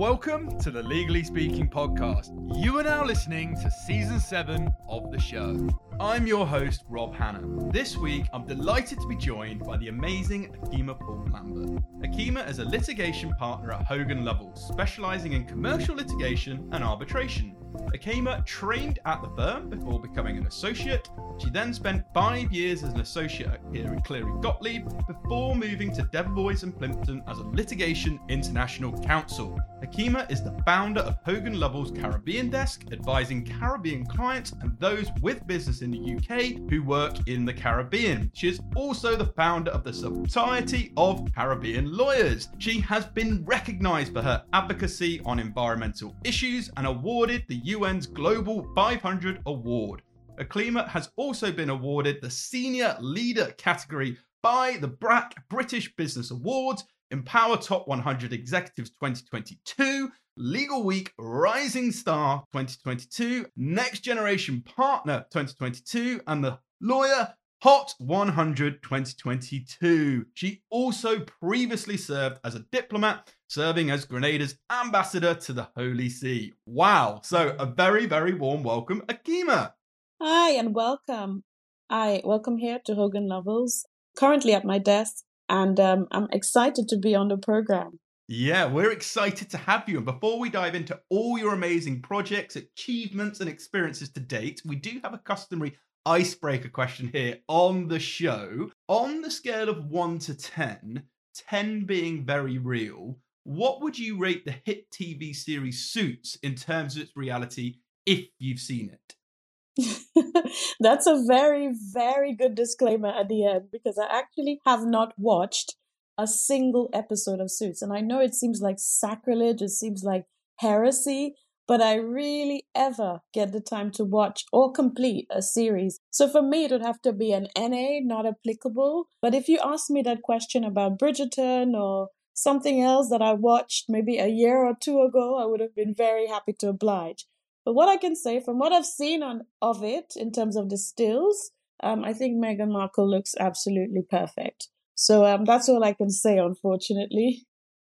Welcome to the Legally Speaking podcast. You are now listening to season seven of the show. I'm your host, Rob Hanna. This week, I'm delighted to be joined by the amazing Akima Paul Lambert. Akima is a litigation partner at Hogan Lovells, specializing in commercial litigation and arbitration. Akima trained at the firm before becoming an associate. She then spent five years as an associate at Cleary, Cleary Gottlieb before moving to Debevoise and Plimpton as a litigation international counsel. Akima is the founder of Hogan Lovells Caribbean Desk, advising Caribbean clients and those with business in the UK who work in the Caribbean. She is also the founder of the Society of Caribbean Lawyers. She has been recognized for her advocacy on environmental issues and awarded the UN's Global 500 Award. Akima has also been awarded the Senior Leader category by the Black British Business Awards, Empower Top 100 Executives 2022, Legal Week Rising Star 2022, Next Generation Partner 2022, and the Lawyer Hot 100 2022. She also previously served as a diplomat, serving as Grenada's ambassador to the Holy See. Wow. So, a very, very warm welcome, Akima. Hi, and welcome. I welcome here to Hogan Lovells, currently at my desk, and um, I'm excited to be on the program. Yeah, we're excited to have you. And before we dive into all your amazing projects, achievements, and experiences to date, we do have a customary icebreaker question here on the show. On the scale of 1 to 10, 10 being very real, what would you rate the hit TV series Suits in terms of its reality if you've seen it? That's a very, very good disclaimer at the end because I actually have not watched a single episode of Suits. And I know it seems like sacrilege, it seems like heresy, but I really ever get the time to watch or complete a series. So for me, it would have to be an NA, not applicable. But if you ask me that question about Bridgerton or something else that I watched maybe a year or two ago, I would have been very happy to oblige. But what I can say from what I've seen on of it in terms of the stills, um, I think Meghan Markle looks absolutely perfect. So um, that's all I can say, unfortunately.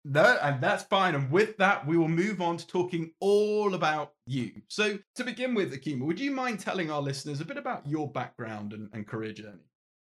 No, and that's fine. And with that, we will move on to talking all about you. So, to begin with, Akima, would you mind telling our listeners a bit about your background and, and career journey?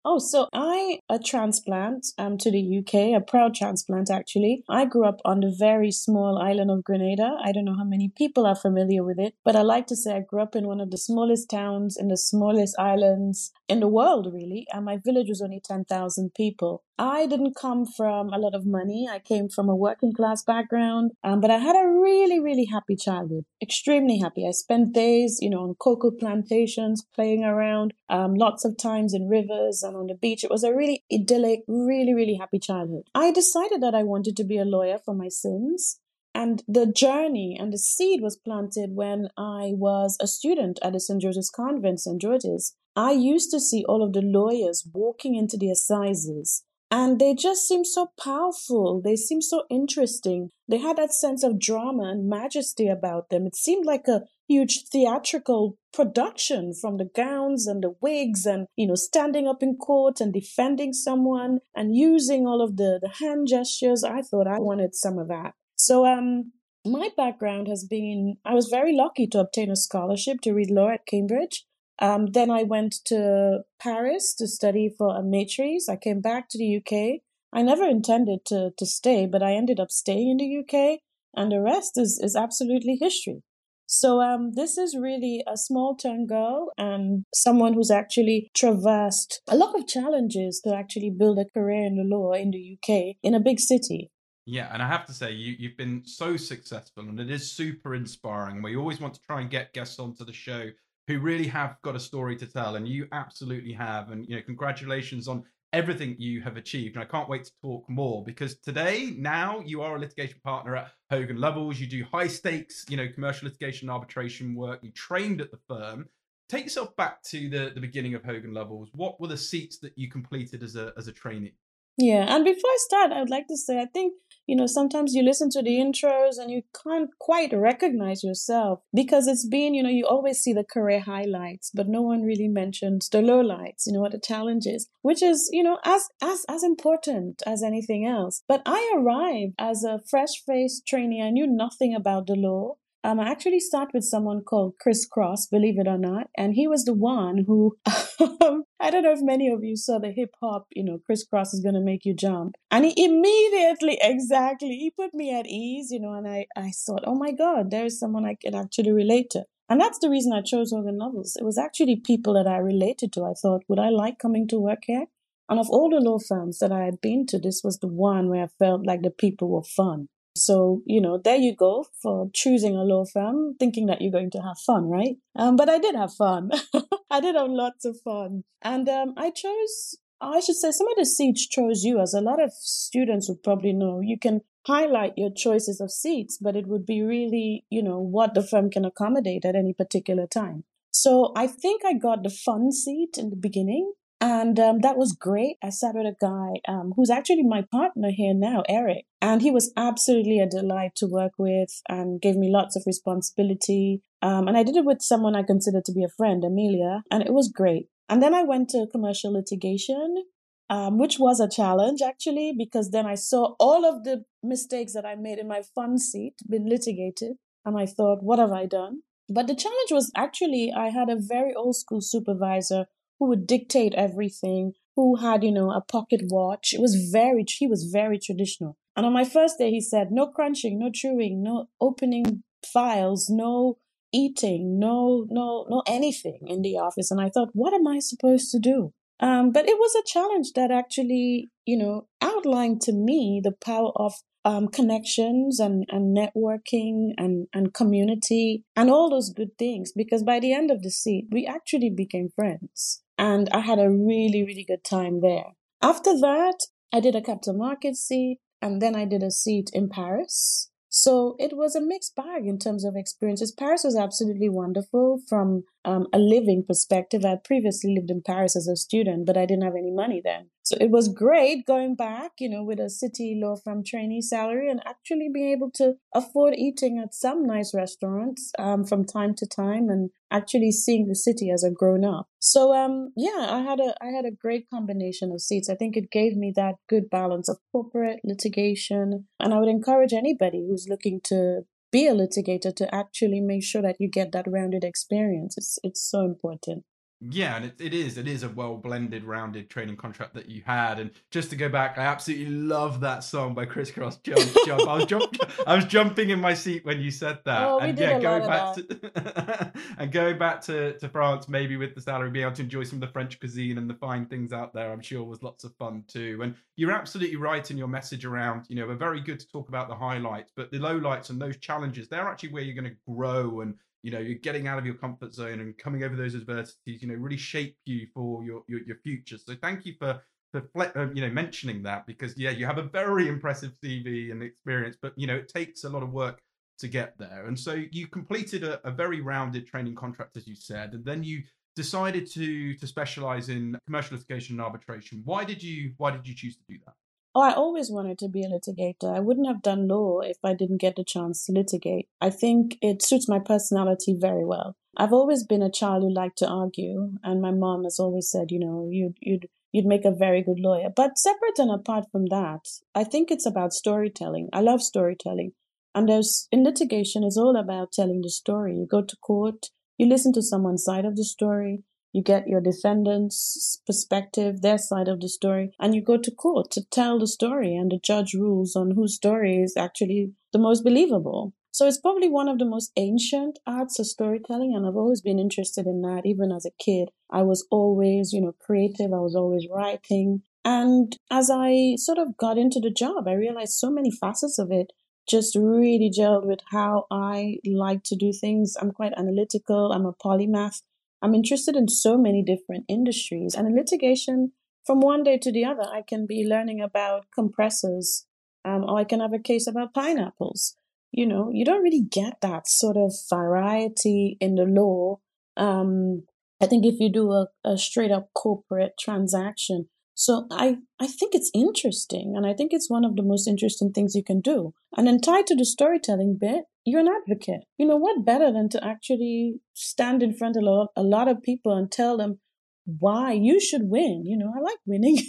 Oh, so I a transplant um to the UK, a proud transplant actually. I grew up on the very small island of Grenada. I don't know how many people are familiar with it, but I like to say I grew up in one of the smallest towns in the smallest islands in the world, really. And my village was only 10,000 people. I didn't come from a lot of money. I came from a working class background, um, but I had a really, really happy childhood. Extremely happy. I spent days, you know, on cocoa plantations, playing around, um, lots of times in rivers and on the beach. It was a really idyllic, really, really happy childhood. I decided that I wanted to be a lawyer for my sins. And the journey and the seed was planted when I was a student at the St. George's Convent, St. George's. I used to see all of the lawyers walking into the assizes and they just seemed so powerful. They seemed so interesting. They had that sense of drama and majesty about them. It seemed like a huge theatrical production from the gowns and the wigs and, you know, standing up in court and defending someone and using all of the, the hand gestures. I thought I wanted some of that. So, um, my background has been I was very lucky to obtain a scholarship to read law at Cambridge. Um, then I went to Paris to study for a maîtrise. I came back to the UK. I never intended to, to stay, but I ended up staying in the UK, and the rest is, is absolutely history. So um, this is really a small town girl and someone who's actually traversed a lot of challenges to actually build a career in the law in the UK in a big city. Yeah, and I have to say, you, you've been so successful, and it is super inspiring. We always want to try and get guests onto the show who really have got a story to tell, and you absolutely have. And you know, congratulations on everything you have achieved. And I can't wait to talk more because today, now you are a litigation partner at Hogan Lovells. You do high stakes, you know, commercial litigation and arbitration work. You trained at the firm. Take yourself back to the, the beginning of Hogan Lovells. What were the seats that you completed as a as a trainee? Yeah, and before I start, I would like to say I think you know, sometimes you listen to the intros and you can't quite recognize yourself because it's been, you know, you always see the career highlights, but no one really mentions the lowlights, you know, what the challenge is, which is, you know, as, as, as important as anything else. But I arrived as a fresh faced trainee. I knew nothing about the law. Um, I actually start with someone called Chris Cross, believe it or not, and he was the one who I don't know if many of you saw the hip hop, you know, Chris Cross is gonna make you jump, and he immediately, exactly, he put me at ease, you know, and I I thought, oh my god, there is someone I can actually relate to. And that's the reason I chose Hogan Lovells. It was actually people that I related to. I thought, would I like coming to work here? And of all the law firms that I had been to, this was the one where I felt like the people were fun. So, you know, there you go for choosing a law firm, thinking that you're going to have fun, right? Um, but I did have fun. I did have lots of fun. And um, I chose, I should say, some of the seats chose you, as a lot of students would probably know. You can highlight your choices of seats, but it would be really, you know, what the firm can accommodate at any particular time. So I think I got the fun seat in the beginning. And um, that was great. I sat with a guy um, who's actually my partner here now, Eric. And he was absolutely a delight to work with and gave me lots of responsibility. Um, and I did it with someone I consider to be a friend, Amelia, and it was great. And then I went to commercial litigation, um, which was a challenge actually, because then I saw all of the mistakes that I made in my fun seat been litigated. And I thought, what have I done? But the challenge was actually, I had a very old school supervisor who would dictate everything, who had, you know, a pocket watch. It was very, he was very traditional. And on my first day, he said, no crunching, no chewing, no opening files, no eating, no, no, no anything in the office. And I thought, what am I supposed to do? Um, but it was a challenge that actually, you know, outlined to me the power of um, connections and, and networking and, and community and all those good things. Because by the end of the seat, we actually became friends. And I had a really, really good time there. After that, I did a capital market seat and then I did a seat in Paris. So it was a mixed bag in terms of experiences. Paris was absolutely wonderful from um, a living perspective. I had previously lived in Paris as a student, but I didn't have any money then. So it was great going back, you know, with a city law firm trainee salary and actually being able to afford eating at some nice restaurants um, from time to time and actually seeing the city as a grown up. So um, yeah, I had a I had a great combination of seats. I think it gave me that good balance of corporate litigation, and I would encourage anybody who's looking to be a litigator to actually make sure that you get that rounded experience. It's it's so important. Yeah, and it, it is. It is a well blended, rounded training contract that you had. And just to go back, I absolutely love that song by Kris Kross Jump, jump. I was jump, I was jumping in my seat when you said that. Oh, and yeah, going back to and going back to, to France, maybe with the salary, being able to enjoy some of the French cuisine and the fine things out there, I'm sure was lots of fun too. And you're absolutely right in your message around, you know, we're very good to talk about the highlights, but the lowlights and those challenges, they're actually where you're going to grow and you know you're getting out of your comfort zone and coming over those adversities you know really shape you for your your, your future. So thank you for for um, you know mentioning that because yeah you have a very impressive cv and experience but you know it takes a lot of work to get there. And so you completed a, a very rounded training contract as you said and then you decided to to specialize in commercial litigation and arbitration. Why did you why did you choose to do that Oh, I always wanted to be a litigator. I wouldn't have done law if I didn't get the chance to litigate. I think it suits my personality very well. I've always been a child who liked to argue, and my mom has always said, you know, you'd you'd you'd make a very good lawyer. But separate and apart from that, I think it's about storytelling. I love storytelling. And there's in litigation it's all about telling the story. You go to court, you listen to someone's side of the story, you get your defendant's perspective, their side of the story, and you go to court to tell the story, and the judge rules on whose story is actually the most believable. So it's probably one of the most ancient arts of storytelling, and I've always been interested in that. Even as a kid, I was always, you know, creative. I was always writing. And as I sort of got into the job, I realized so many facets of it just really gelled with how I like to do things. I'm quite analytical. I'm a polymath. I'm interested in so many different industries. And in litigation, from one day to the other, I can be learning about compressors, um, or I can have a case about pineapples. You know, you don't really get that sort of variety in the law. Um, I think if you do a, a straight up corporate transaction, So I, I think it's interesting and I think it's one of the most interesting things you can do. And then tied to the storytelling bit, you're an advocate. You know, what better than to actually stand in front of a lot, a lot of people and tell them why you should win. You know, I like winning.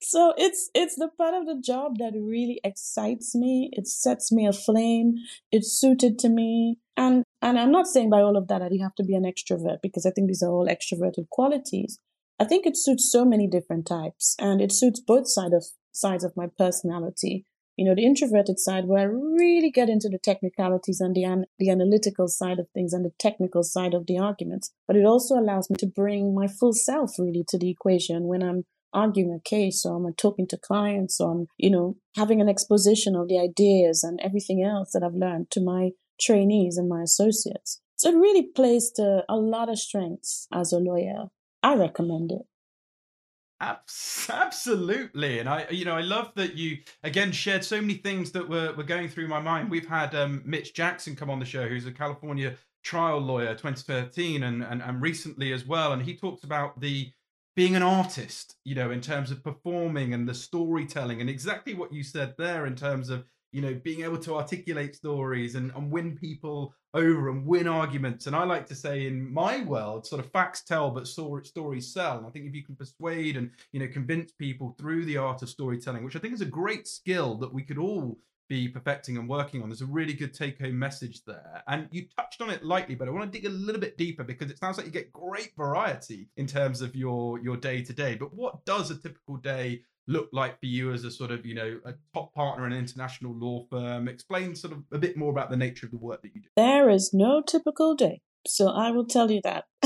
so it's it's the part of the job that really excites me. It sets me aflame. It's suited to me. And and I'm not saying by all of that that you have to be an extrovert because I think these are all extroverted qualities. I think it suits so many different types and it suits both side of sides of my personality. You know, the introverted side where I really get into the technicalities and the, an- the analytical side of things and the technical side of the arguments. But it also allows me to bring my full self really to the equation when I'm arguing a case or I'm talking to clients or I'm, you know, having an exposition of the ideas and everything else that I've learned to my trainees and my associates. So it really plays to a lot of strengths as a lawyer. I recommend it. Absolutely, and I, you know, I love that you again shared so many things that were were going through my mind. We've had um, Mitch Jackson come on the show, who's a California trial lawyer, 2013, and, and and recently as well, and he talks about the being an artist, you know, in terms of performing and the storytelling, and exactly what you said there in terms of you know, being able to articulate stories and, and win people over and win arguments. And I like to say in my world, sort of facts tell, but stories sell. And I think if you can persuade and, you know, convince people through the art of storytelling, which I think is a great skill that we could all be perfecting and working on. There's a really good take home message there. And you touched on it lightly, but I want to dig a little bit deeper because it sounds like you get great variety in terms of your your day to day. But what does a typical day look like for you as a sort of, you know, a top partner in an international law firm? Explain sort of a bit more about the nature of the work that you do. There is no typical day. So I will tell you that.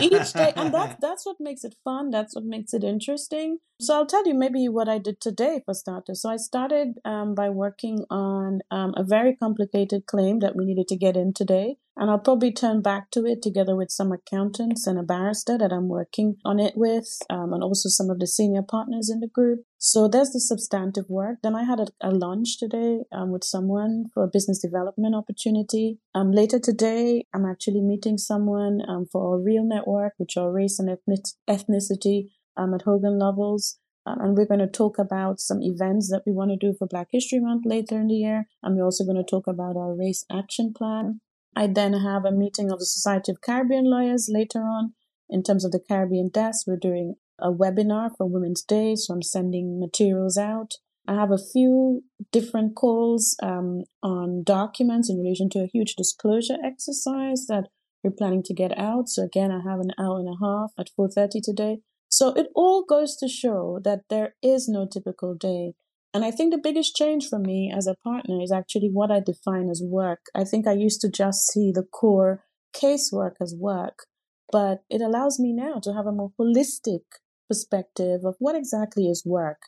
Each day, and that's that's what makes it fun. That's what makes it interesting. So I'll tell you maybe what I did today for starters. So I started um, by working on um, a very complicated claim that we needed to get in today. And I'll probably turn back to it together with some accountants and a barrister that I'm working on it with, um, and also some of the senior partners in the group. So there's the substantive work. Then I had a, a lunch today um, with someone for a business development opportunity. Um, later today, I'm actually meeting someone um, for a real network, which are race and ethnic- ethnicity um, at Hogan Lovells. Um, and we're going to talk about some events that we want to do for Black History Month later in the year. And we're also going to talk about our race action plan. I then have a meeting of the Society of Caribbean Lawyers later on. In terms of the Caribbean desk, we're doing a webinar for Women's Day, so I'm sending materials out. I have a few different calls um, on documents in relation to a huge disclosure exercise that we're planning to get out. So again, I have an hour and a half at 4:30 today. So it all goes to show that there is no typical day. And I think the biggest change for me as a partner is actually what I define as work. I think I used to just see the core casework as work, but it allows me now to have a more holistic perspective of what exactly is work.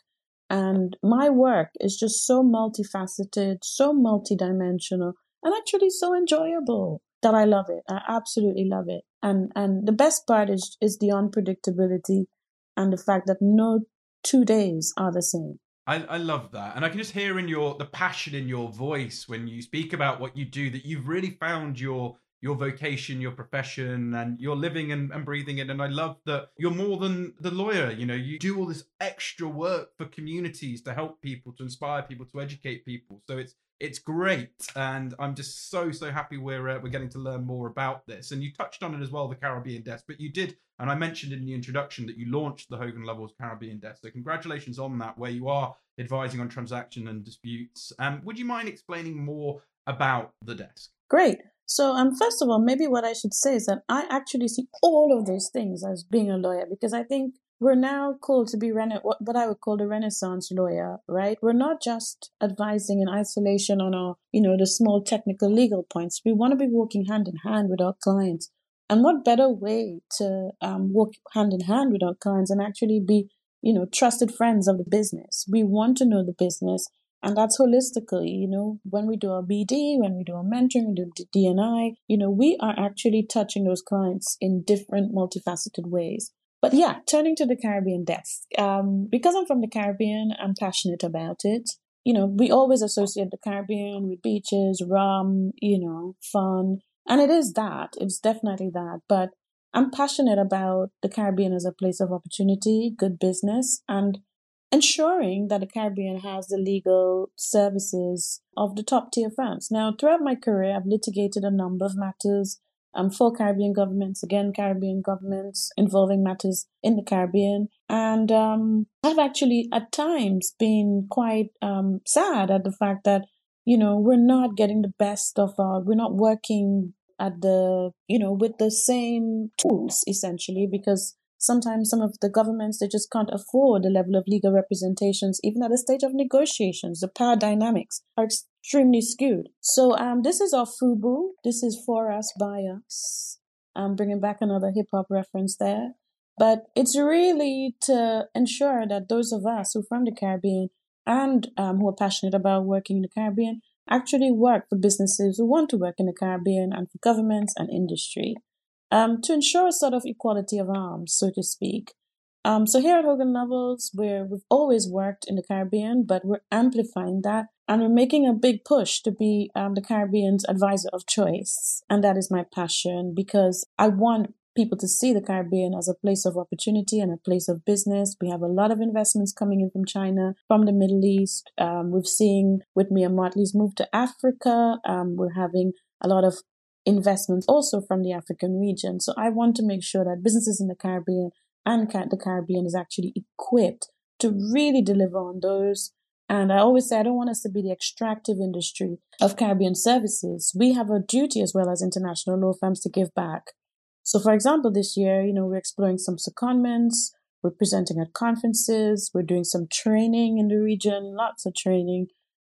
And my work is just so multifaceted, so multidimensional, and actually so enjoyable that I love it. I absolutely love it. And and the best part is is the unpredictability and the fact that no two days are the same. I, I love that. And I can just hear in your the passion in your voice when you speak about what you do that you've really found your your vocation, your profession, and you're living and, and breathing it. And I love that you're more than the lawyer. You know, you do all this extra work for communities to help people, to inspire people, to educate people. So it's it's great, and I'm just so so happy we're uh, we're getting to learn more about this. And you touched on it as well, the Caribbean desk, but you did, and I mentioned in the introduction that you launched the Hogan Lovells Caribbean desk. So congratulations on that, where you are advising on transaction and disputes. Um, would you mind explaining more about the desk? Great. So, um, first of all, maybe what I should say is that I actually see all of those things as being a lawyer because I think we're now called to be rena- what I would call a renaissance lawyer, right? We're not just advising in isolation on our, you know, the small technical legal points. We want to be working hand in hand with our clients. And what better way to um, work hand in hand with our clients and actually be, you know, trusted friends of the business? We want to know the business. And that's holistically, you know, when we do our BD, when we do our mentoring, we do DNI, you know, we are actually touching those clients in different multifaceted ways. But yeah, turning to the Caribbean desk, um, because I'm from the Caribbean, I'm passionate about it. You know, we always associate the Caribbean with beaches, rum, you know, fun. And it is that. It's definitely that. But I'm passionate about the Caribbean as a place of opportunity, good business, and ensuring that the Caribbean has the legal services of the top tier firms. Now, throughout my career, I've litigated a number of matters um, for Caribbean governments, again, Caribbean governments involving matters in the Caribbean. And um, I've actually at times been quite um, sad at the fact that, you know, we're not getting the best of our, we're not working at the, you know, with the same tools essentially, because sometimes some of the governments, they just can't afford the level of legal representations, even at the stage of negotiations. The power dynamics are extremely skewed. So, um, this is our FUBU. This is for us, by us. I'm bringing back another hip hop reference there. But it's really to ensure that those of us who are from the Caribbean and um, who are passionate about working in the Caribbean actually work for businesses who want to work in the Caribbean and for governments and industry um, to ensure a sort of equality of arms, so to speak. Um, so here at Hogan where we've always worked in the Caribbean, but we're amplifying that and we're making a big push to be um, the Caribbean's advisor of choice. And that is my passion because I want people to see the Caribbean as a place of opportunity and a place of business. We have a lot of investments coming in from China, from the Middle East. Um, we've seen with Mia Mottley's move to Africa. Um, we're having a lot of investments also from the African region. So I want to make sure that businesses in the Caribbean and the Caribbean is actually equipped to really deliver on those. And I always say I don't want us to be the extractive industry of Caribbean services. We have a duty as well as international law firms to give back. So, for example, this year, you know, we're exploring some secondments, we're presenting at conferences, we're doing some training in the region, lots of training.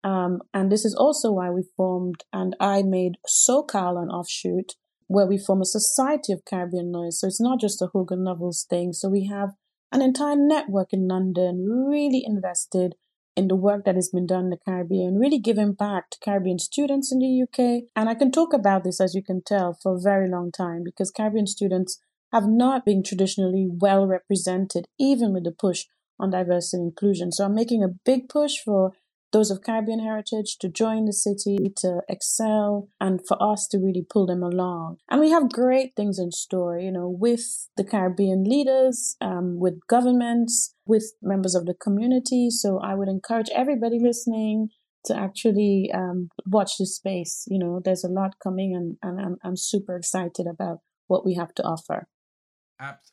Um, and this is also why we formed, and I made SoCal an offshoot, where we form a society of Caribbean lawyers. So it's not just a Hogan Lovells thing. So we have an entire network in London, really invested in the work that has been done in the Caribbean, really giving back to Caribbean students in the UK. And I can talk about this, as you can tell, for a very long time because Caribbean students have not been traditionally well represented, even with the push on diversity and inclusion. So I'm making a big push for those of Caribbean heritage to join the city, to excel, and for us to really pull them along. And we have great things in store, you know, with the Caribbean leaders, um, with governments, with members of the community. So I would encourage everybody listening to actually um, watch this space. You know, there's a lot coming, and, and I'm, I'm super excited about what we have to offer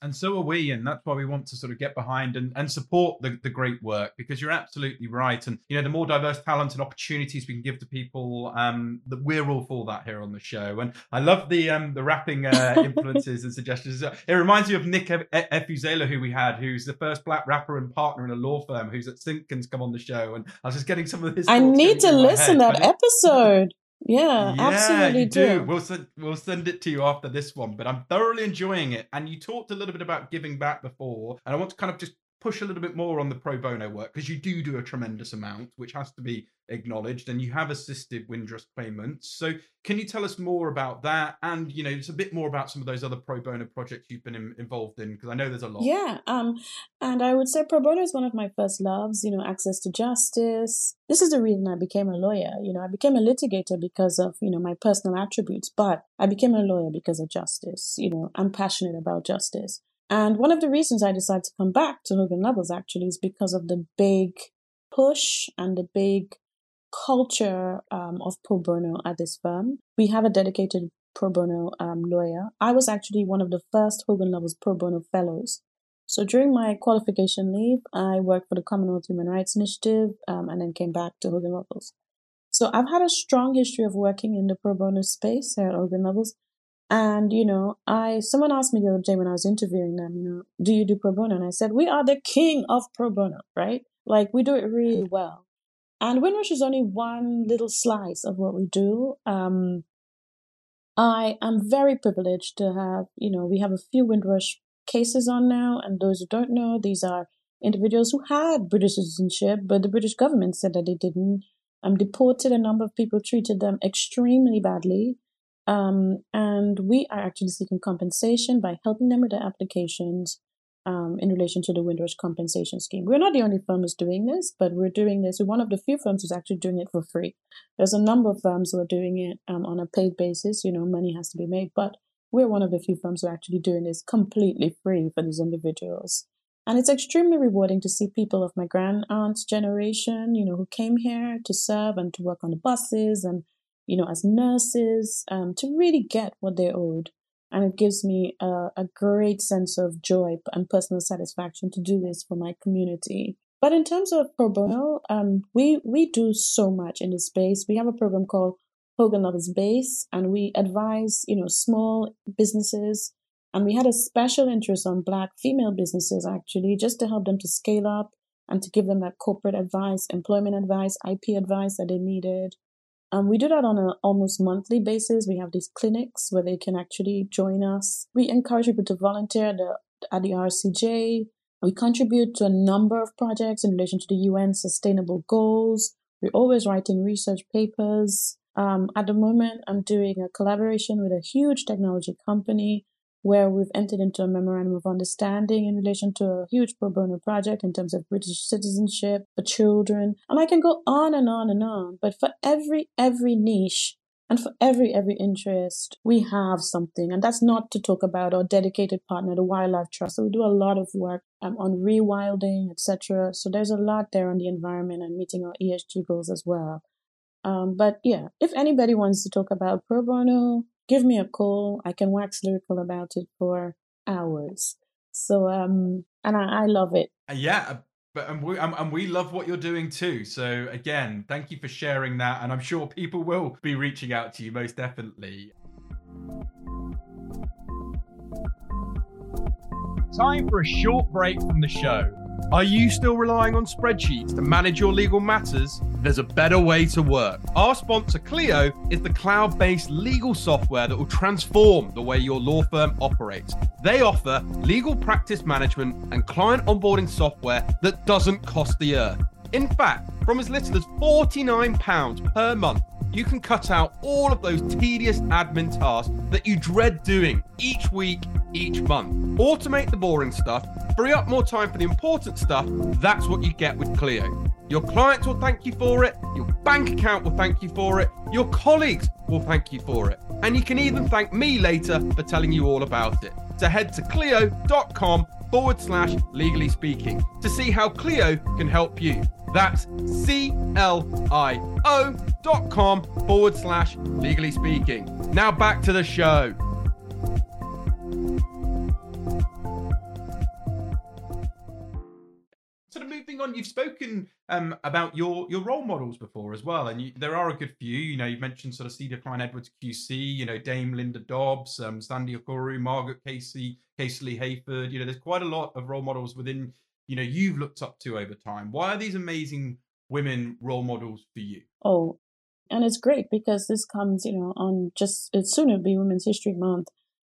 and so are we and that's why we want to sort of get behind and, and support the, the great work because you're absolutely right. And you know the more diverse talent and opportunities we can give to people um that we're all for that here on the show. And i love the um the rapping uh, influences and suggestions. It reminds me of nick efuzela who we had who's the first black rapper and partner in a law firm who's at Simkins come on the show. And i was just getting some of his i need to listen that episode yeah, yeah, absolutely do. do. We'll send we'll send it to you after this one, but I'm thoroughly enjoying it. And you talked a little bit about giving back before, and I want to kind of just push a little bit more on the pro bono work because you do do a tremendous amount, which has to be acknowledged, and you have assisted Windrush claimants. So, can you tell us more about that? And you know, it's a bit more about some of those other pro bono projects you've been in, involved in because I know there's a lot. Yeah, um, and I would say pro bono is one of my first loves. You know, access to justice. This is the reason I became a lawyer. You know, I became a litigator because of you know my personal attributes, but I became a lawyer because of justice. You know, I'm passionate about justice. And one of the reasons I decided to come back to Hogan Lovells actually is because of the big push and the big culture um, of pro bono at this firm. We have a dedicated pro bono um, lawyer. I was actually one of the first Hogan Lovells pro bono fellows. So during my qualification leave, I worked for the Commonwealth Human Rights Initiative um, and then came back to Hogan Lovells. So I've had a strong history of working in the pro bono space here at Hogan Lovells. And, you know, I, someone asked me the other day when I was interviewing them, you know, do you do pro bono? And I said, we are the king of pro bono, right? Like we do it really well. And Windrush is only one little slice of what we do. Um, I am very privileged to have, you know, we have a few Windrush cases on now. And those who don't know, these are individuals who had British citizenship, but the British government said that they didn't. Um, deported a number of people, treated them extremely badly. Um, and we are actually seeking compensation by helping them with their applications um, in relation to the Windrush compensation scheme. We're not the only firm who's doing this, but we're doing this. We're one of the few firms who's actually doing it for free. There's a number of firms who are doing it um, on a paid basis. You know, money has to be made, but we're one of the few firms who are actually doing this completely free for these individuals. And it's extremely rewarding to see people of my grand aunt's generation, you know, who came here to serve and to work on the buses and, you know, as nurses, um, to really get what they owed. And it gives me a, a great sense of joy and personal satisfaction to do this for my community. But in terms of pro bono, um, we, we do so much in this space. We have a program called Hogan Lovells Base, and we advise, you know, small businesses and we had a special interest on Black female businesses, actually, just to help them to scale up and to give them that corporate advice, employment advice, IP advice that they needed. Um, we do that on an almost monthly basis. We have these clinics where they can actually join us. We encourage people to volunteer at the, at the RCJ. We contribute to a number of projects in relation to the UN Sustainable Goals. We're always writing research papers. Um, at the moment, I'm doing a collaboration with a huge technology company where we've entered into a memorandum of understanding in relation to a huge pro bono project in terms of British citizenship for children. And I can go on and on and on. But for every, every niche and for every, every interest, we have something. And that's not to talk about our dedicated partner, the Wildlife Trust. So we do a lot of work um, on rewilding, etc. So there's a lot there on the environment and meeting our ESG goals as well. Um, but yeah, if anybody wants to talk about pro bono, give me a call. I can wax lyrical about it for hours. So, um, and I, I love it. Uh, yeah, uh, but and we and we love what you're doing too. So again, thank you for sharing that, and I'm sure people will be reaching out to you most definitely. Time for a short break from the show. Are you still relying on spreadsheets to manage your legal matters? There's a better way to work. Our sponsor, Clio, is the cloud based legal software that will transform the way your law firm operates. They offer legal practice management and client onboarding software that doesn't cost the earth. In fact, from as little as £49 per month, you can cut out all of those tedious admin tasks that you dread doing each week, each month. Automate the boring stuff, free up more time for the important stuff. That's what you get with Clio. Your clients will thank you for it, your bank account will thank you for it, your colleagues will thank you for it, and you can even thank me later for telling you all about it. So head to clio.com forward slash legally speaking to see how Clio can help you. That's C L I O dot com forward slash legally speaking. Now back to the show. Moving on, you've spoken um, about your your role models before as well, and you, there are a good few. You know, you've mentioned sort of Celia Clyne-Edwards QC, you know, Dame Linda Dobbs, um, Sandy Okoro, Margaret Casey, Casely Hayford. You know, there's quite a lot of role models within you know you've looked up to over time why are these amazing women role models for you oh and it's great because this comes you know on just it's soon to be women's history month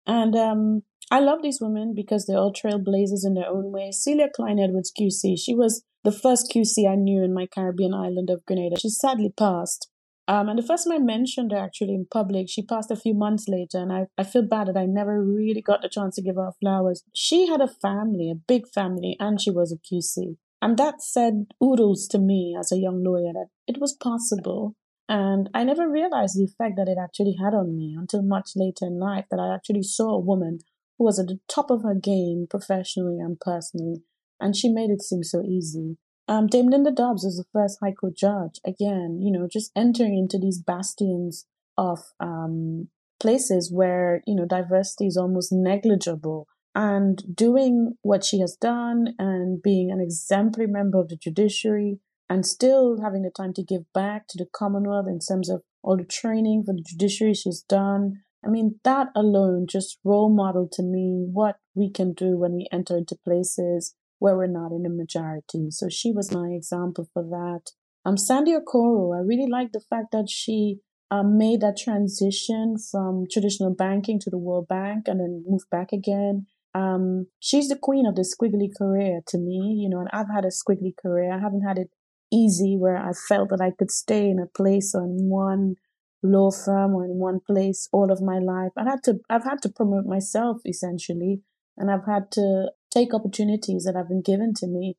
and um i love these women because they're all trailblazers in their own way celia clyne-edwards qc she was the first qc i knew in my caribbean island of grenada she sadly passed um, and the first time I mentioned her actually in public, she passed a few months later, and I, I feel bad that I never really got the chance to give her flowers. She had a family, a big family, and she was a QC. And that said oodles to me as a young lawyer that it was possible. And I never realized the effect that it actually had on me until much later in life that I actually saw a woman who was at the top of her game professionally and personally, and she made it seem so easy. Um, Dame Linda Dobbs was the first High Court judge. Again, you know, just entering into these bastions of um, places where, you know, diversity is almost negligible and doing what she has done and being an exemplary member of the judiciary and still having the time to give back to the Commonwealth in terms of all the training for the judiciary she's done. I mean, that alone just role model to me what we can do when we enter into places where we're not in the majority. So she was my example for that. Um, Sandy Okoro, I really like the fact that she um, made that transition from traditional banking to the World Bank and then moved back again. Um, she's the queen of the squiggly career to me, you know, and I've had a squiggly career. I haven't had it easy where I felt that I could stay in a place or in one law firm or in one place all of my life. I had to, I've had to promote myself essentially, and I've had to take opportunities that have been given to me.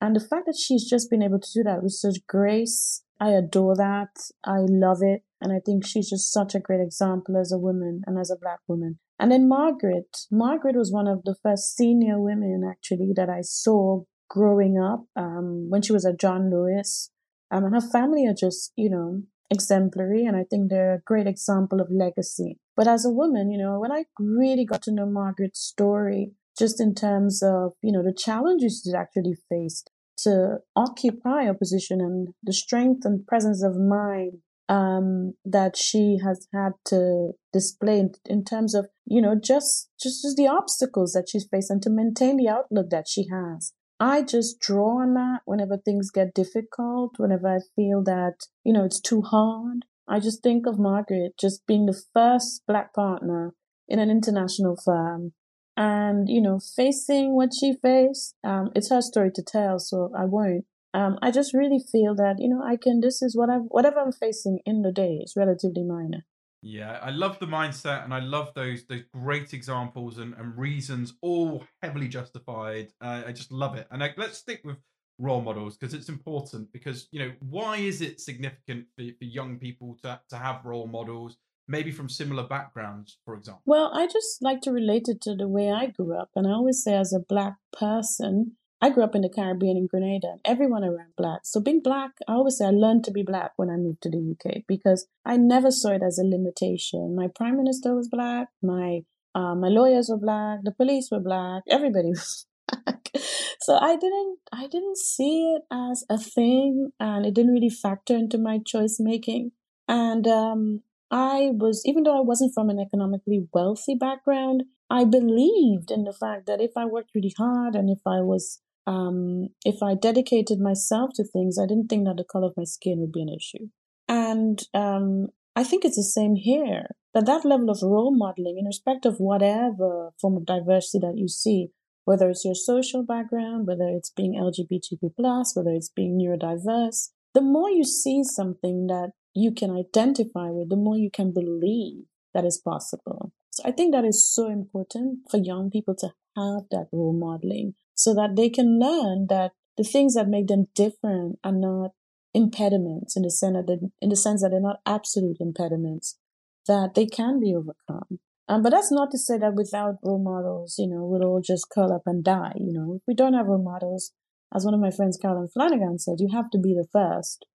And the fact that she's just been able to do that with such grace, I adore that. I love it. And I think she's just such a great example as a woman and as a black woman. And then Margaret, Margaret was one of the first senior women actually that I saw growing up um, when she was at John Lewis. Um, and her family are just, you know, exemplary. And I think they're a great example of legacy. But as a woman, you know, when I really got to know Margaret's story, just in terms of, you know, the challenges she actually faced to occupy a position and the strength and presence of mind um, that she has had to display in, in, terms of, you know, just, just, just the obstacles that she's faced and to maintain the outlook that she has. I just draw on that whenever things get difficult, whenever I feel that, you know, it's too hard. I just think of Margaret just being the first black partner in an international firm and, you know, facing what she faced. Um, it's her story to tell, so I won't. Um, I just really feel that, you know, I can, this is what I've, whatever I'm facing in the day is relatively minor. Yeah, I love the mindset and I love those those great examples and, and reasons, all heavily justified. Uh, I just love it. And I, let's stick with role models because it's important because you know why is it significant for, for young people to, to have role models maybe from similar backgrounds for example well i just like to relate it to the way i grew up and i always say as a black person I grew up in the Caribbean in Grenada and everyone around black. So being black, I always say I learned to be black when I moved to the UK because I never saw it as a limitation. My prime minister was black, my uh, my lawyers were black, the police were black, everybody was black. So I didn't I didn't see it as a thing and it didn't really factor into my choice making. And um, I was even though I wasn't from an economically wealthy background, I believed in the fact that if I worked really hard and if I was um, if I dedicated myself to things, I didn't think that the color of my skin would be an issue. And um, I think it's the same here. That that level of role modeling, in respect of whatever form of diversity that you see, whether it's your social background, whether it's being LGBTQ whether it's being neurodiverse, the more you see something that you can identify with, the more you can believe that is possible. So I think that is so important for young people to have that role modeling so that they can learn that the things that make them different are not impediments in the sense that they, in the sense that they're not absolute impediments that they can be overcome. Um, but that's not to say that without role models, you know, we'll all just curl up and die. You know, if we don't have role models, as one of my friends, Carolyn Flanagan, said, you have to be the first.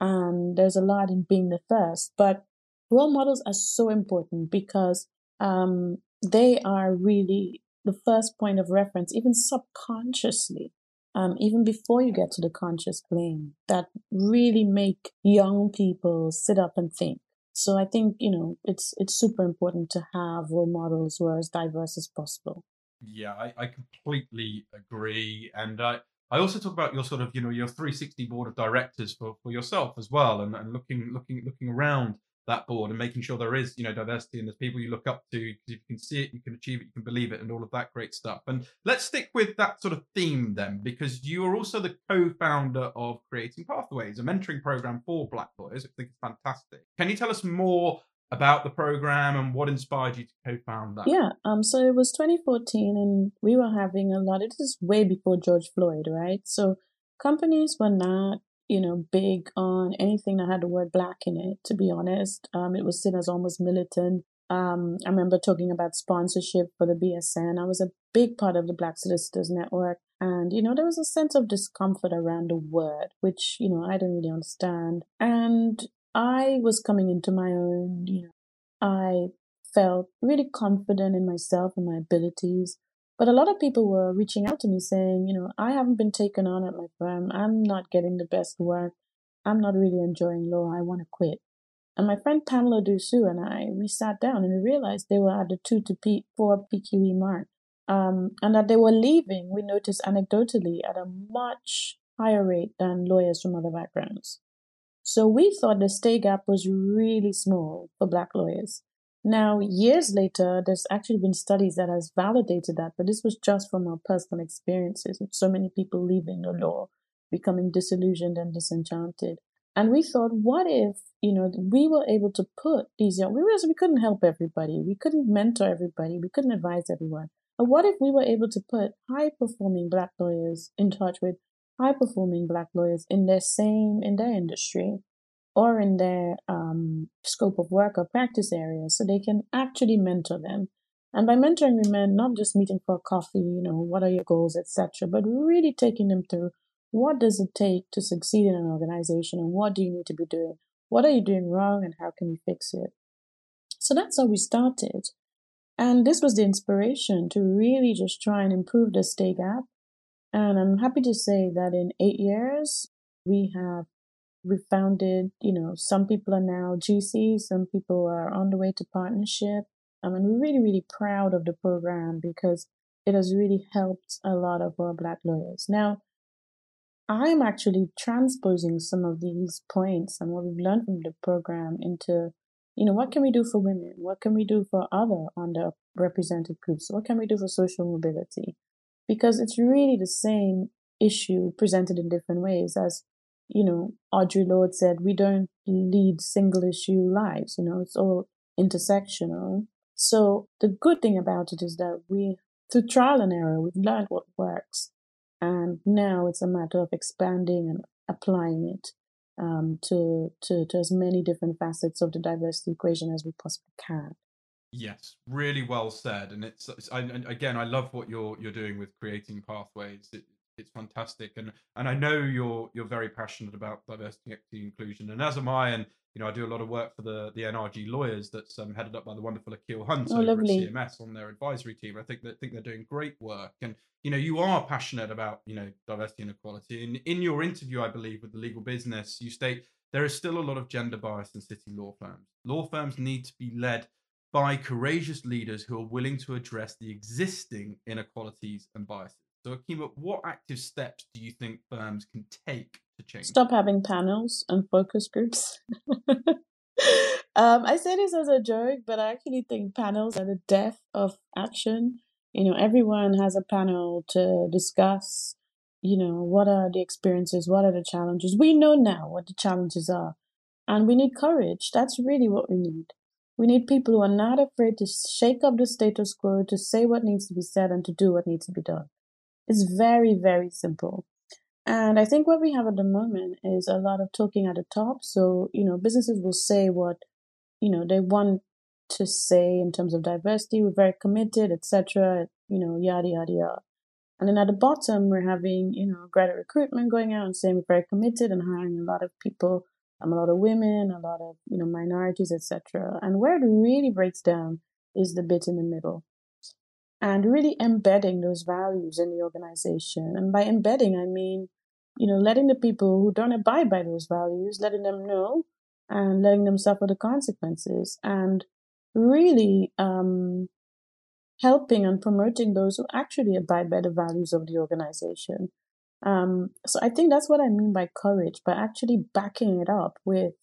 And there's a lot in being the first. But role models are so important because um, they are really the first point of reference, even subconsciously, um, even before you get to the conscious plane, that really make young people sit up and think. So I think you know it's it's super important to have role models who are as diverse as possible. Yeah, I, I completely agree, and I I also talk about your sort of you know your 360 board of directors for, for yourself as well, and, and looking looking looking around that board and making sure there is you know diversity and there's people you look up to because if you can see it you can achieve it you can believe it and all of that great stuff. And let's stick with that sort of theme then because you are also the co-founder of creating pathways a mentoring program for black boys i think it's fantastic. Can you tell us more about the program and what inspired you to co-found that? Yeah um so it was 2014 and we were having a lot it is way before george floyd right? So companies were not you know, big on anything that had the word black in it, to be honest. Um, it was seen as almost militant. Um, I remember talking about sponsorship for the BSN. I was a big part of the Black Solicitors Network. And, you know, there was a sense of discomfort around the word, which, you know, I didn't really understand. And I was coming into my own, you know, I felt really confident in myself and my abilities. But a lot of people were reaching out to me saying, you know, I haven't been taken on at my firm. I'm not getting the best work. I'm not really enjoying law. I want to quit. And my friend Pamela Dusu and I, we sat down and we realized they were at the two to P, four PQE mark. Um, and that they were leaving, we noticed anecdotally, at a much higher rate than lawyers from other backgrounds. So we thought the stay gap was really small for black lawyers. Now, years later, there's actually been studies that has validated that, but this was just from our personal experiences with so many people leaving the law, becoming disillusioned and disenchanted. And we thought, what if, you know, we were able to put these young, we realized we couldn't help everybody. We couldn't mentor everybody. We couldn't advise everyone. But what if we were able to put high performing black lawyers in touch with high performing black lawyers in their same, in their industry or in their um, scope of work or practice area so they can actually mentor them And by mentoring, we meant not just meeting for coffee, you know, what are your goals, etc., but really taking them through what does it take to succeed in an organization and what do you need to be doing? What are you doing wrong and how can you fix it? So that's how we started. And this was the inspiration to really just try and improve the stay gap. And I'm happy to say that in eight years, we have we founded, you know, some people are now GCs, some people are on the way to partnership. I mean, we're really, really proud of the program because it has really helped a lot of our Black lawyers. Now, I'm actually transposing some of these points and what we've learned from the program into, you know, what can we do for women? What can we do for other underrepresented groups? What can we do for social mobility? Because it's really the same issue presented in different ways as, you know, Audre Lorde said, we don't lead single issue lives, you know, it's all intersectional. So the good thing about it is that we, through trial and error, we've learned what works and now it's a matter of expanding and applying it um, to, to, to as many different facets of the diversity equation as we possibly can. Yes, really well said. And it's, it's I, again, I love what you're you're doing with creating pathways. It, it's fantastic, and and I know you're you're very passionate about diversity, equity, inclusion, and as am I. And you know, I do a lot of work for the the NRG lawyers that's um, headed up by the wonderful Akil Hunt oh, over lovely. at CMS on their advisory team. I think that think they're doing great work, and you know, you are passionate about you know diversity and equality. And in your interview, I believe with the legal business, you state there is still a lot of gender bias in city law firms. Law firms need to be led by courageous leaders who are willing to address the existing inequalities and biases. So, Akima, what active steps do you think firms can take to change? Stop having panels and focus groups. um, I say this as a joke, but I actually think panels are the death of action. You know, everyone has a panel to discuss, you know, what are the experiences, what are the challenges. We know now what the challenges are, and we need courage. That's really what we need. We need people who are not afraid to shake up the status quo, to say what needs to be said, and to do what needs to be done. It's very, very simple. And I think what we have at the moment is a lot of talking at the top. So, you know, businesses will say what, you know, they want to say in terms of diversity. We're very committed, etc. You know, yada yada yada. And then at the bottom, we're having, you know, graduate recruitment going out and saying we're very committed and hiring a lot of people, um, a lot of women, a lot of, you know, minorities, etc. And where it really breaks down is the bit in the middle and really embedding those values in the organization. And by embedding, I mean, you know, letting the people who don't abide by those values, letting them know and letting them suffer the consequences and really um, helping and promoting those who actually abide by the values of the organization. Um, so I think that's what I mean by courage, by actually backing it up with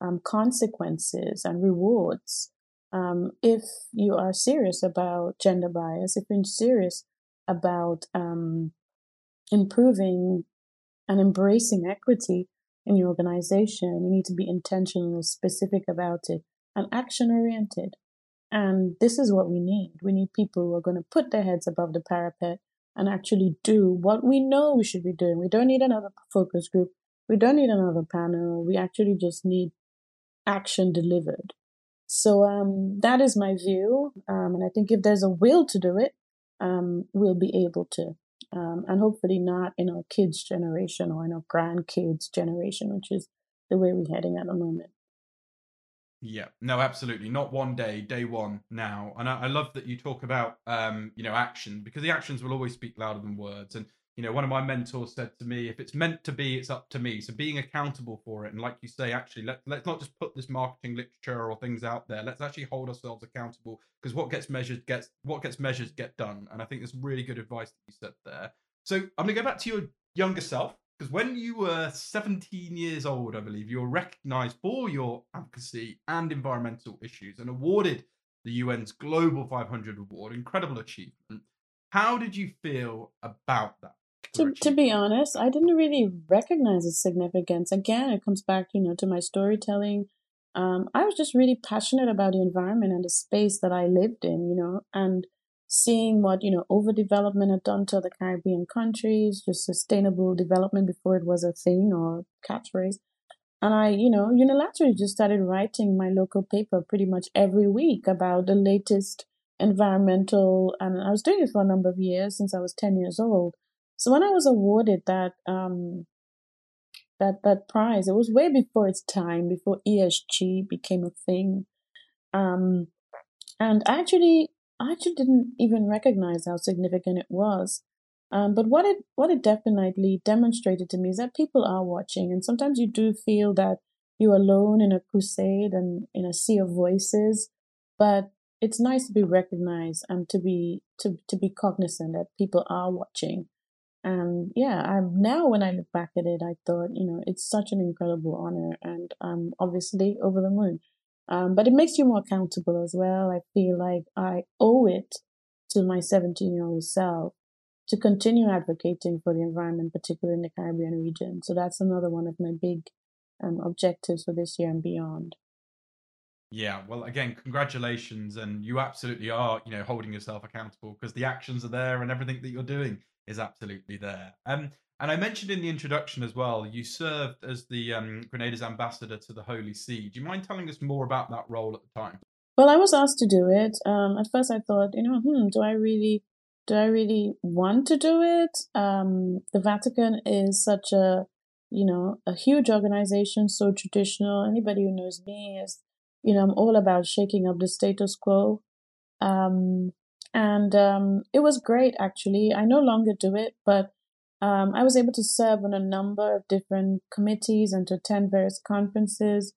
um, consequences and rewards um, if you are serious about gender bias, if you're serious about um, improving and embracing equity in your organization, you need to be intentional, specific about it, and action oriented. And this is what we need. We need people who are going to put their heads above the parapet and actually do what we know we should be doing. We don't need another focus group. We don't need another panel. We actually just need action delivered. So um, that is my view, um, and I think if there's a will to do it, um, we'll be able to, um, and hopefully not in our kids' generation or in our grandkids' generation, which is the way we're heading at the moment. Yeah, no, absolutely. Not one day, day one now. And I, I love that you talk about, um, you know, action because the actions will always speak louder than words. And you know, one of my mentors said to me, if it's meant to be, it's up to me. So being accountable for it. And like you say, actually, let, let's not just put this marketing literature or things out there. Let's actually hold ourselves accountable because what gets measured gets what gets measured get done. And I think that's really good advice that you said there. So I'm gonna go back to your younger self because when you were 17 years old, I believe you were recognized for your advocacy and environmental issues and awarded the UN's Global 500 Award. Incredible achievement. How did you feel about that? To, to be honest, I didn't really recognize its significance. Again, it comes back, you know, to my storytelling. Um, I was just really passionate about the environment and the space that I lived in, you know, and seeing what, you know, overdevelopment had done to the Caribbean countries, just sustainable development before it was a thing or catchphrase. And I, you know, unilaterally just started writing my local paper pretty much every week about the latest environmental, and I was doing it for a number of years since I was 10 years old. So when I was awarded that, um, that, that prize, it was way before its time, before ESG became a thing. Um, and actually, I actually didn't even recognize how significant it was. Um, but what it what it definitely demonstrated to me is that people are watching, and sometimes you do feel that you're alone in a crusade and in a sea of voices. But it's nice to be recognized and to be to to be cognizant that people are watching. And yeah, I'm now when I look back at it, I thought you know it's such an incredible honor, and I'm obviously over the moon. Um, but it makes you more accountable as well. I feel like I owe it to my 17 year old self to continue advocating for the environment, particularly in the Caribbean region. So that's another one of my big um, objectives for this year and beyond. Yeah, well, again, congratulations, and you absolutely are, you know, holding yourself accountable because the actions are there and everything that you're doing is absolutely there. Um, and I mentioned in the introduction as well, you served as the um, Grenada's ambassador to the Holy See. Do you mind telling us more about that role at the time? Well, I was asked to do it. Um, at first, I thought, you know, hmm, do I really, do I really want to do it? Um, the Vatican is such a, you know, a huge organization, so traditional. Anybody who knows me is, you know, I'm all about shaking up the status quo. Um, and um, it was great, actually. I no longer do it, but um, I was able to serve on a number of different committees and to attend various conferences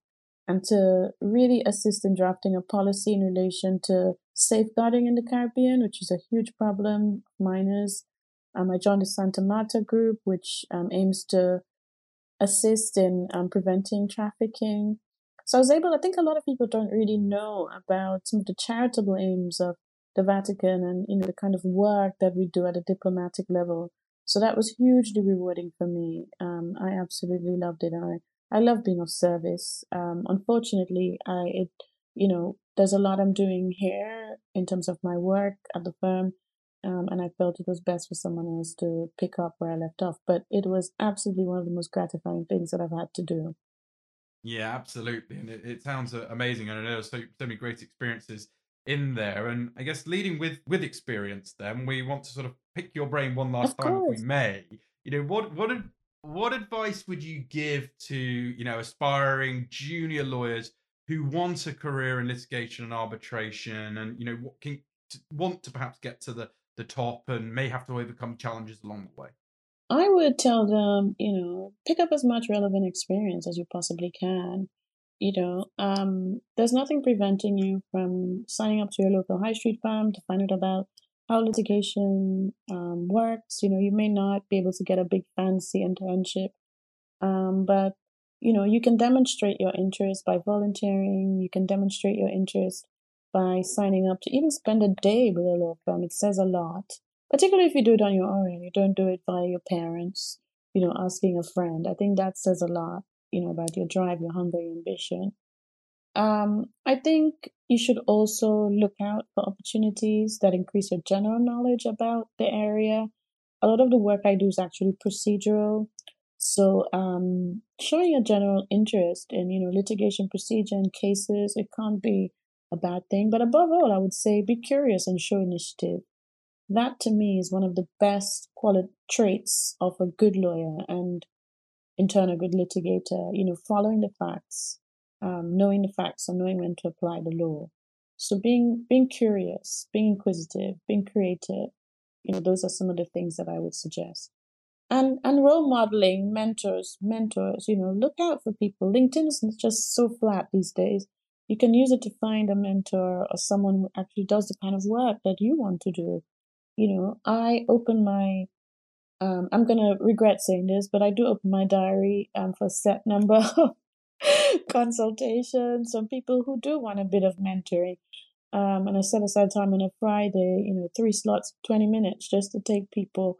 and to really assist in drafting a policy in relation to safeguarding in the Caribbean, which is a huge problem of minors. Um, I joined the Santa Marta group, which um, aims to assist in um, preventing trafficking. So I was able, I think a lot of people don't really know about some of the charitable aims of the Vatican and, you know, the kind of work that we do at a diplomatic level so that was hugely rewarding for me. Um, I absolutely loved it. I, I love being of service. Um, unfortunately, I, it, you know, there's a lot I'm doing here in terms of my work at the firm. Um, and I felt it was best for someone else to pick up where I left off. But it was absolutely one of the most gratifying things that I've had to do. Yeah, absolutely. And it, it sounds uh, amazing. And I know so, so many great experiences in there. And I guess leading with with experience, then we want to sort of pick your brain one last of time course. if we may. You know, what what what advice would you give to you know aspiring junior lawyers who want a career in litigation and arbitration, and you know what can want to perhaps get to the the top and may have to overcome challenges along the way? I would tell them, you know, pick up as much relevant experience as you possibly can you know, um, there's nothing preventing you from signing up to your local high street firm to find out about how litigation um, works. You know, you may not be able to get a big fancy internship, um, but you know, you can demonstrate your interest by volunteering. You can demonstrate your interest by signing up to even spend a day with a law firm. It says a lot, particularly if you do it on your own. You don't do it via your parents. You know, asking a friend. I think that says a lot you know, about your drive, your hunger, your ambition. Um, I think you should also look out for opportunities that increase your general knowledge about the area. A lot of the work I do is actually procedural. So, um, showing a general interest in, you know, litigation procedure and cases, it can't be a bad thing. But above all, I would say be curious and show initiative. That to me is one of the best quality traits of a good lawyer. And in turn a good litigator, you know, following the facts, um, knowing the facts and knowing when to apply the law. So being being curious, being inquisitive, being creative, you know, those are some of the things that I would suggest. And and role modeling, mentors, mentors, you know, look out for people. LinkedIn is just so flat these days. You can use it to find a mentor or someone who actually does the kind of work that you want to do. You know, I open my um, I'm gonna regret saying this, but I do open my diary um, for a set number of consultations. Some people who do want a bit of mentoring, um, and I set aside time on a Friday, you know, three slots, twenty minutes, just to take people,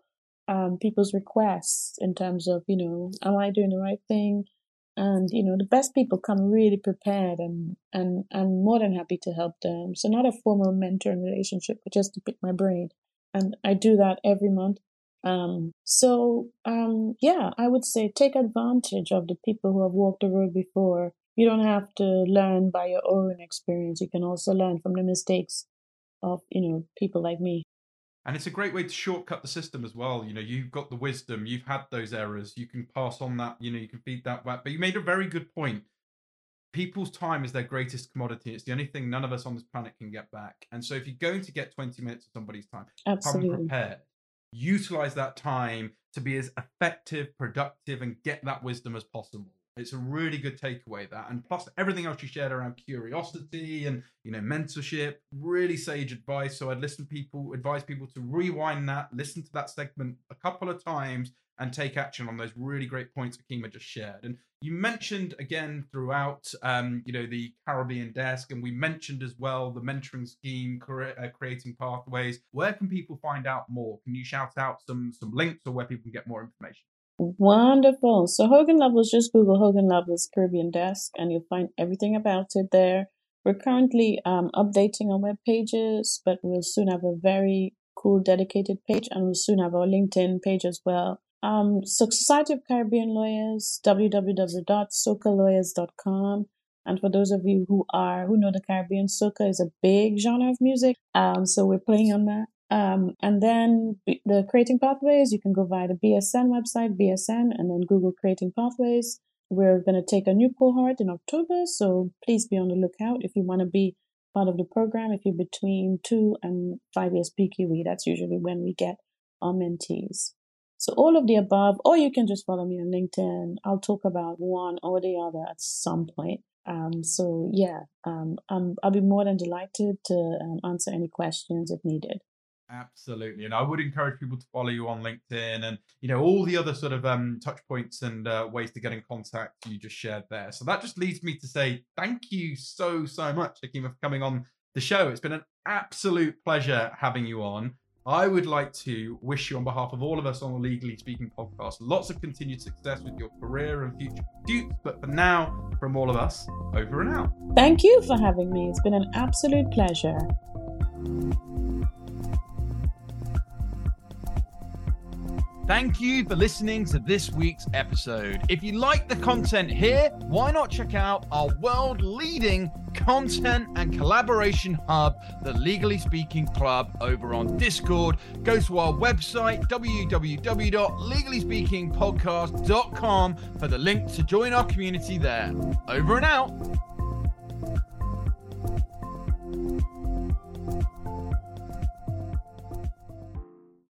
um, people's requests in terms of, you know, am I doing the right thing? And you know, the best people come really prepared, and and I'm more than happy to help them. So not a formal mentoring relationship, but just to pick my brain, and I do that every month um, so, um, yeah, I would say take advantage of the people who have walked the road before. You don't have to learn by your own experience. You can also learn from the mistakes of you know people like me. And it's a great way to shortcut the system as well. You know, you've got the wisdom, you've had those errors, you can pass on that, you know, you can feed that back. But you made a very good point. People's time is their greatest commodity. It's the only thing none of us on this planet can get back. And so if you're going to get 20 minutes of somebody's time, Absolutely. come prepared. Utilize that time to be as effective, productive, and get that wisdom as possible. It's a really good takeaway that, and plus everything else you shared around curiosity and you know mentorship, really sage advice. So I'd listen people, advise people to rewind that, listen to that segment a couple of times, and take action on those really great points Akima just shared. And you mentioned again throughout, um, you know, the Caribbean desk, and we mentioned as well the mentoring scheme, uh, creating pathways. Where can people find out more? Can you shout out some some links or where people can get more information? Wonderful. So Hogan Lovells, just Google Hogan Lovells Caribbean Desk, and you'll find everything about it there. We're currently um, updating our web pages, but we'll soon have a very cool dedicated page, and we'll soon have our LinkedIn page as well. Um, so Society of Caribbean Lawyers, www.socalawyers.com. And for those of you who are who know the Caribbean, soca is a big genre of music. Um, so we're playing on that. Um, and then the creating pathways, you can go via the BSN website, BSN, and then Google creating pathways. We're going to take a new cohort in October, so please be on the lookout if you want to be part of the program. If you're between two and five years PQE, that's usually when we get our mentees. So all of the above, or you can just follow me on LinkedIn. I'll talk about one or the other at some point. Um, so yeah, um, i will be more than delighted to um, answer any questions if needed. Absolutely, and I would encourage people to follow you on LinkedIn and you know all the other sort of um, touch points and uh, ways to get in contact you just shared there. So that just leads me to say thank you so so much, Akima, for coming on the show. It's been an absolute pleasure having you on. I would like to wish you, on behalf of all of us on the Legally Speaking podcast, lots of continued success with your career and future pursuits. But for now, from all of us, over and out. Thank you for having me. It's been an absolute pleasure. Thank you for listening to this week's episode. If you like the content here, why not check out our world leading content and collaboration hub, the Legally Speaking Club, over on Discord? Go to our website, www.legallyspeakingpodcast.com, for the link to join our community there. Over and out.